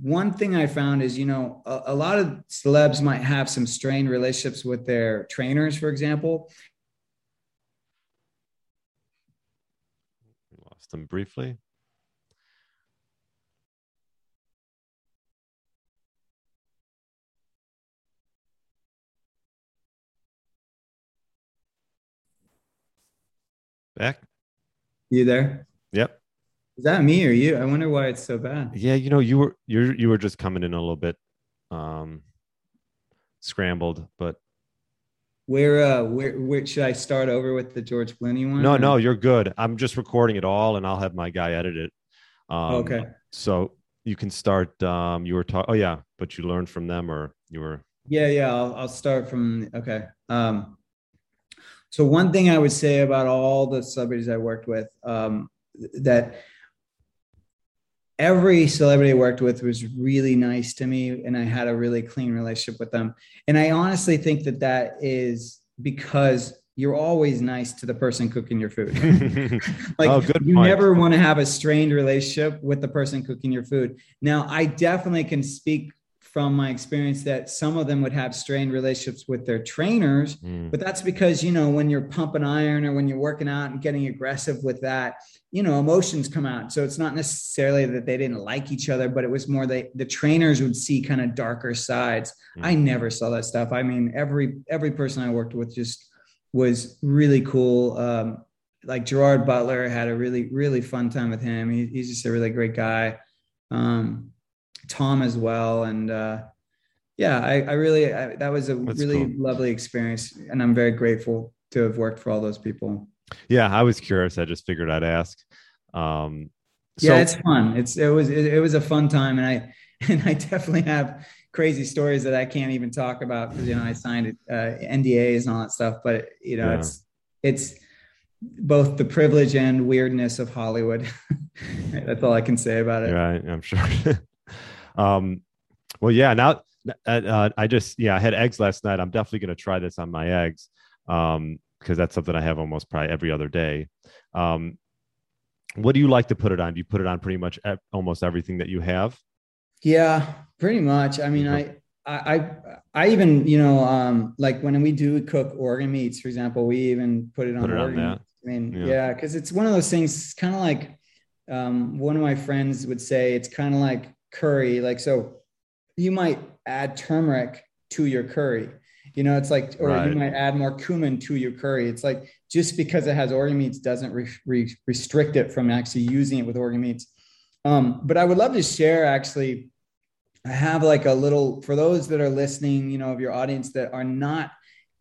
one thing I found is, you know, a, a, lot of celebs might have some strained relationships with their trainers, for example. Lost them briefly. Back. You there? Yep. Is that me or you? I wonder why it's so bad. Yeah, you know, you were you you were just coming in a little bit um scrambled, but where uh where, where should I start over with the George Clooney one? No, or? no, you're good. I'm just recording it all and I'll have my guy edit it. Um, okay. So you can start um you were talking oh yeah, but you learned from them or you were Yeah, yeah, I'll I'll start from okay. Um so one thing I would say about all the celebrities I worked with, um, that every celebrity I worked with was really nice to me, and I had a really clean relationship with them. And I honestly think that that is because you're always nice to the person cooking your food. like oh, you point. never want to have a strained relationship with the person cooking your food. Now, I definitely can speak from my experience that some of them would have strained relationships with their trainers mm. but that's because you know when you're pumping iron or when you're working out and getting aggressive with that you know emotions come out. So it's not necessarily that they didn't like each other but it was more that the trainers would see kind of darker sides. Mm. i never saw that stuff. I mean every every person i worked with just was really cool. Um, like gerard butler had a really really fun time with him. He, he's just a really great guy. Um, Tom as well. And uh, yeah, I, I really, I, that was a That's really cool. lovely experience. And I'm very grateful to have worked for all those people. Yeah, I was curious. I just figured I'd ask. Um, so- yeah, it's fun. It's, it was, it, it was a fun time. And I, and I definitely have crazy stories that I can't even talk about because, you know, I signed uh, NDAs and all that stuff, but you know, yeah. it's, it's, both the privilege and weirdness of Hollywood. That's all I can say about it. Right, I'm sure. Um, well, yeah. Now uh, uh, I just yeah I had eggs last night. I'm definitely going to try this on my eggs um, because that's something I have almost probably every other day. Um, what do you like to put it on? Do you put it on pretty much almost everything that you have? Yeah, pretty much. I mean, I, I, I even, you know, um, like when we do cook organ meats, for example, we even put it on, put it organ. On I mean, yeah, because yeah, it's one of those things. Kind of like um, one of my friends would say, it's kind of like curry. Like, so you might add turmeric to your curry. You know, it's like, or right. you might add more cumin to your curry. It's like just because it has organ meats doesn't re- re- restrict it from actually using it with organ meats. Um, but I would love to share actually. I have like a little for those that are listening, you know, of your audience that are not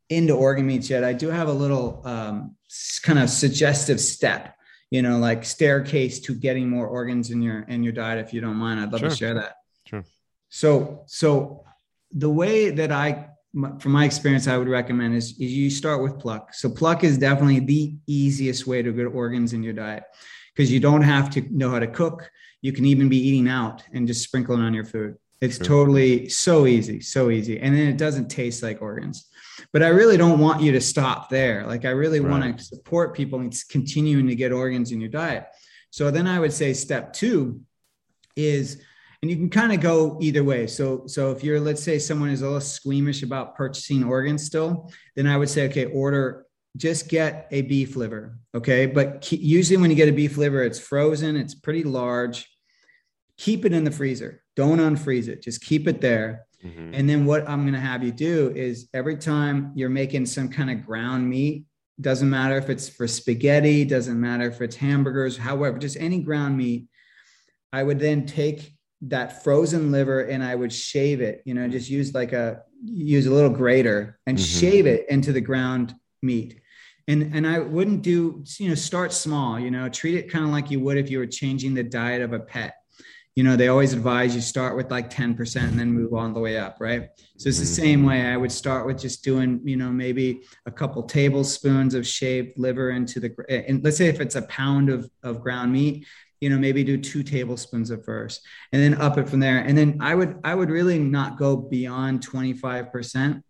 into organ meats yet. I do have a little um, kind of suggestive step you know, like staircase to getting more organs in your in your diet. If you don't mind, I'd love sure. to share that. Sure. So, so the way that I, from my experience, I would recommend is, is you start with pluck. So pluck is definitely the easiest way to get organs in your diet because you don't have to know how to cook. You can even be eating out and just sprinkling on your food. It's sure. totally so easy, so easy. And then it doesn't taste like organs but I really don't want you to stop there. Like I really right. want to support people and continuing to get organs in your diet. So then I would say step two is, and you can kind of go either way. So, so if you're, let's say someone is a little squeamish about purchasing organs still, then I would say, okay, order, just get a beef liver. Okay. But usually when you get a beef liver, it's frozen, it's pretty large. Keep it in the freezer. Don't unfreeze it. Just keep it there Mm-hmm. And then what I'm going to have you do is every time you're making some kind of ground meat, doesn't matter if it's for spaghetti, doesn't matter if it's hamburgers, however, just any ground meat, I would then take that frozen liver and I would shave it, you know, just use like a use a little grater and mm-hmm. shave it into the ground meat. And and I wouldn't do, you know, start small, you know, treat it kind of like you would if you were changing the diet of a pet you know, they always advise you start with like 10% and then move on the way up, right? So it's the mm-hmm. same way I would start with just doing, you know, maybe a couple tablespoons of shaved liver into the, and let's say if it's a pound of, of ground meat, you know maybe do two tablespoons at first and then up it from there and then i would i would really not go beyond 25%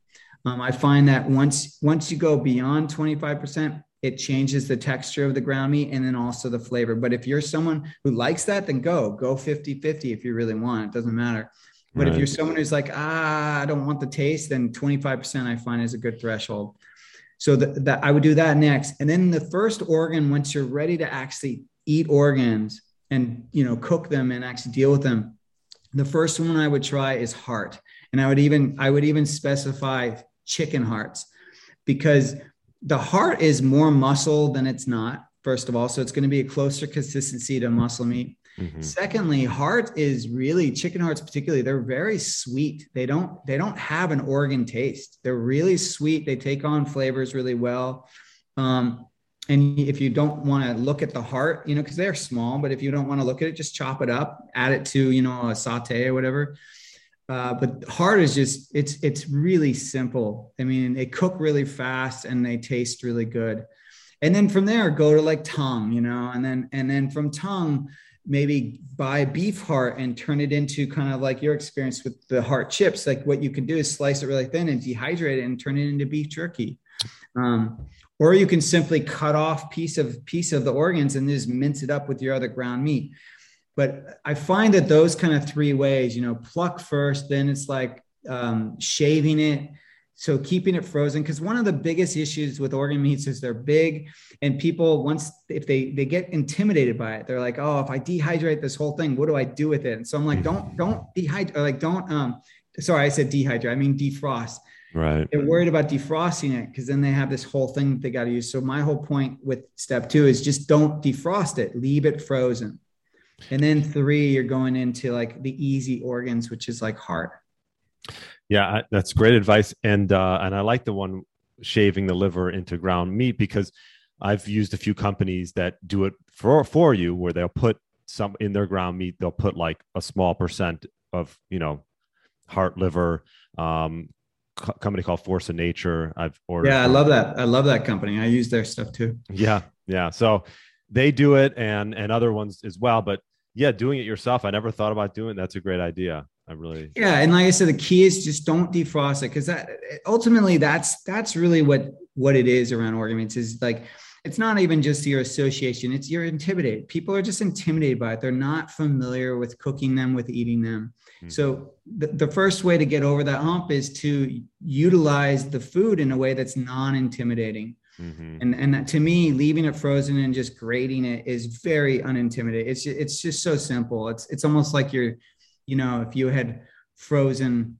um, i find that once once you go beyond 25% it changes the texture of the ground meat and then also the flavor but if you're someone who likes that then go go 50 50 if you really want it doesn't matter but right. if you're someone who's like ah i don't want the taste then 25% i find is a good threshold so that, that I would do that next. And then the first organ, once you're ready to actually eat organs and you know cook them and actually deal with them, the first one I would try is heart. And I would even I would even specify chicken hearts because the heart is more muscle than it's not, first of all. So it's going to be a closer consistency to muscle meat. Mm-hmm. Secondly, heart is really chicken hearts, particularly. They're very sweet. They don't they don't have an organ taste. They're really sweet. They take on flavors really well. Um, and if you don't want to look at the heart, you know, because they're small, but if you don't want to look at it, just chop it up, add it to you know a saute or whatever. Uh, but heart is just it's it's really simple. I mean, they cook really fast and they taste really good. And then from there, go to like tongue, you know, and then and then from tongue, maybe buy beef heart and turn it into kind of like your experience with the heart chips. Like what you can do is slice it really thin and dehydrate it and turn it into beef jerky. Um, or you can simply cut off piece of piece of the organs and just mince it up with your other ground meat. But I find that those kind of three ways, you know, pluck first, then it's like um, shaving it, so keeping it frozen because one of the biggest issues with organ meats is they're big and people once if they they get intimidated by it they're like oh if i dehydrate this whole thing what do i do with it? And so i'm like don't don't dehydrate like don't um sorry i said dehydrate i mean defrost. Right. They're worried about defrosting it because then they have this whole thing that they got to use. So my whole point with step two is just don't defrost it leave it frozen and then three you're going into like the easy organs which is like heart yeah, that's great advice, and uh, and I like the one shaving the liver into ground meat because I've used a few companies that do it for for you, where they'll put some in their ground meat. They'll put like a small percent of you know heart liver. Um, co- company called Force of Nature. I've ordered. Yeah, I love that. I love that company. I use their stuff too. Yeah, yeah. So they do it, and and other ones as well. But yeah, doing it yourself. I never thought about doing. That's a great idea. I really yeah, and like I said, the key is just don't defrost it because that ultimately that's that's really what what it is around organ meats is like it's not even just your association; it's you're intimidated. People are just intimidated by it. They're not familiar with cooking them, with eating them. Mm-hmm. So the, the first way to get over that hump is to utilize the food in a way that's non-intimidating. Mm-hmm. And and that, to me, leaving it frozen and just grating it is very unintimidating. It's it's just so simple. It's it's almost like you're you know, if you had frozen,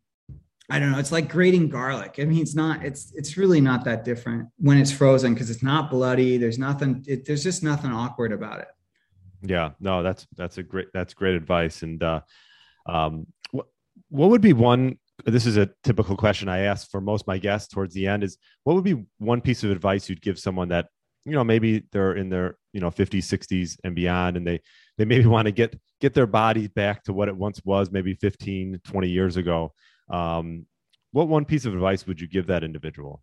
I don't know, it's like grating garlic. I mean, it's not, it's, it's really not that different when it's frozen because it's not bloody. There's nothing, it, there's just nothing awkward about it. Yeah, no, that's, that's a great, that's great advice. And, uh, um, what, what would be one, this is a typical question I ask for most my guests towards the end is what would be one piece of advice you'd give someone that, you know, maybe they're in their, you know, 50s, 60s and beyond, and they, they maybe want to get get their body back to what it once was maybe 15 20 years ago. Um, what one piece of advice would you give that individual?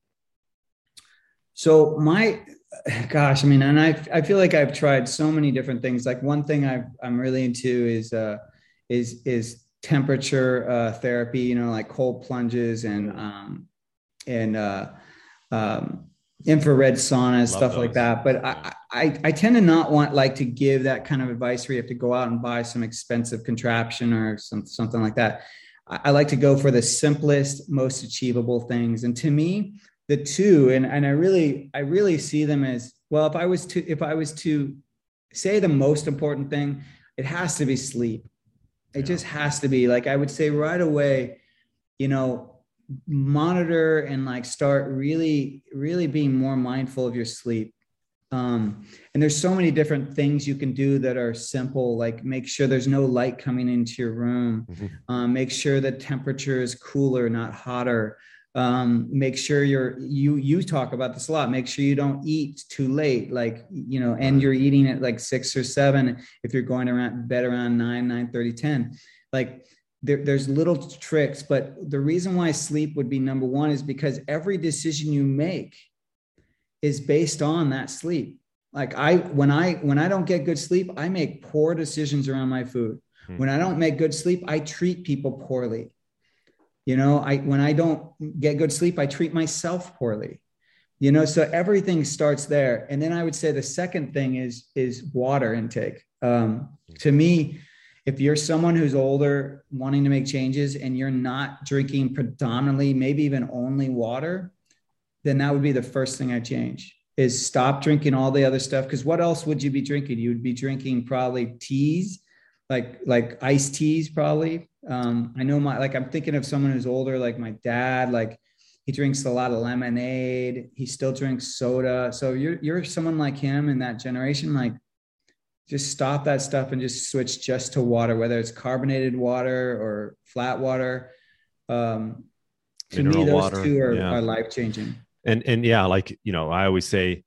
So my gosh i mean and i i feel like i've tried so many different things. Like one thing i i'm really into is uh is is temperature uh therapy you know like cold plunges and um and uh um infrared sauna stuff those. like that. But I, I i tend to not want like to give that kind of advice where you have to go out and buy some expensive contraption or some, something like that. I, I like to go for the simplest most achievable things. And to me the two and, and i really i really see them as well if i was to if i was to say the most important thing it has to be sleep it yeah. just has to be like i would say right away you know monitor and like start really really being more mindful of your sleep um, and there's so many different things you can do that are simple like make sure there's no light coming into your room mm-hmm. um, make sure the temperature is cooler not hotter um, make sure you're you you talk about this a lot make sure you don't eat too late like you know and you're eating at like six or seven if you're going around bed around 9 9 30 10 like there, there's little tricks, but the reason why sleep would be number one is because every decision you make is based on that sleep. Like I when I when I don't get good sleep, I make poor decisions around my food. Hmm. When I don't make good sleep, I treat people poorly. You know, I when I don't get good sleep, I treat myself poorly. You know, so everything starts there. And then I would say the second thing is is water intake. Um, to me, if you're someone who's older wanting to make changes and you're not drinking predominantly, maybe even only water, then that would be the first thing I change is stop drinking all the other stuff. Cause what else would you be drinking? You would be drinking probably teas, like, like iced teas, probably. Um, I know my, like, I'm thinking of someone who's older, like my dad, like he drinks a lot of lemonade. He still drinks soda. So you're, you're someone like him in that generation, like just stop that stuff and just switch just to water, whether it's carbonated water or flat water. Um, to Mineral me, those water. two are, yeah. are life changing. And and yeah, like you know, I always say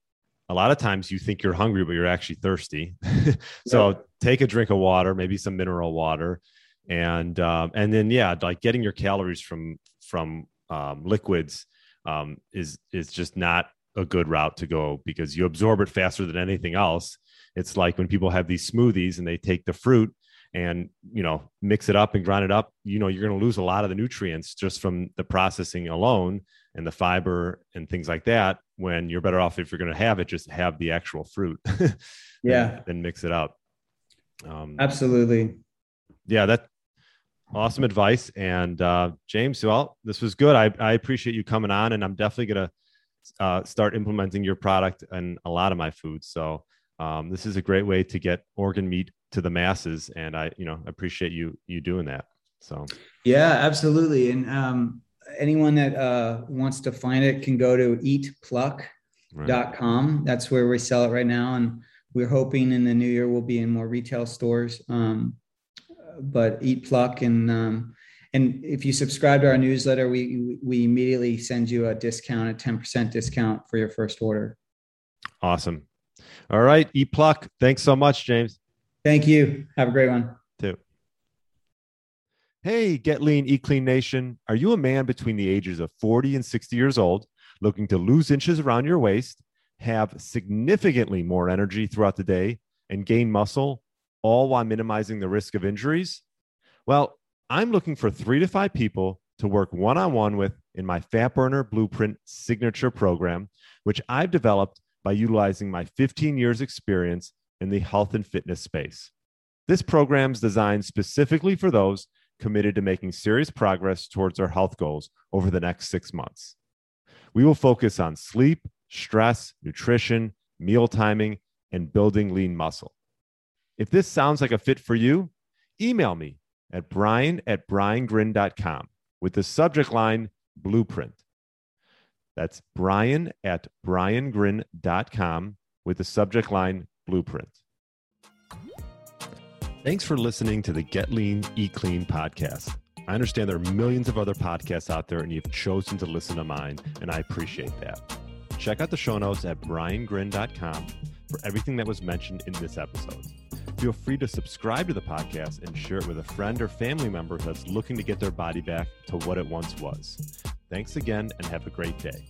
a lot of times you think you're hungry, but you're actually thirsty. so yeah. take a drink of water, maybe some mineral water, and um, and then yeah, like getting your calories from from um, liquids um, is is just not a good route to go because you absorb it faster than anything else. It's like when people have these smoothies and they take the fruit and you know mix it up and grind it up you know you're going to lose a lot of the nutrients just from the processing alone and the fiber and things like that when you're better off if you're going to have it just have the actual fruit yeah. then mix it up. Um, absolutely. yeah that awesome advice and uh, james well this was good I, I appreciate you coming on and i'm definitely going to uh, start implementing your product in a lot of my foods so um, this is a great way to get organ meat to the masses and i you know appreciate you you doing that so yeah absolutely and um, anyone that uh, wants to find it can go to eatpluck.com. Right. That's where we sell it right now. And we're hoping in the new year we'll be in more retail stores. Um, but Eat Pluck and um, and if you subscribe to our newsletter, we we immediately send you a discount, a ten percent discount for your first order. Awesome. All right, Eat Pluck. Thanks so much, James. Thank you. Have a great one. Too. Hey, Get Lean, Eat Clean Nation. Are you a man between the ages of 40 and 60 years old looking to lose inches around your waist, have significantly more energy throughout the day, and gain muscle, all while minimizing the risk of injuries? Well, I'm looking for three to five people to work one on one with in my Fat Burner Blueprint signature program, which I've developed by utilizing my 15 years experience in the health and fitness space. This program is designed specifically for those committed to making serious progress towards our health goals over the next six months. We will focus on sleep, stress, nutrition, meal timing, and building lean muscle. If this sounds like a fit for you, email me at brian at briangryn.com with the subject line blueprint. That's brian at briangryn.com with the subject line blueprint. Thanks for listening to the Get Lean, Eat Clean podcast. I understand there are millions of other podcasts out there, and you've chosen to listen to mine, and I appreciate that. Check out the show notes at briangryn.com for everything that was mentioned in this episode. Feel free to subscribe to the podcast and share it with a friend or family member that's looking to get their body back to what it once was. Thanks again, and have a great day.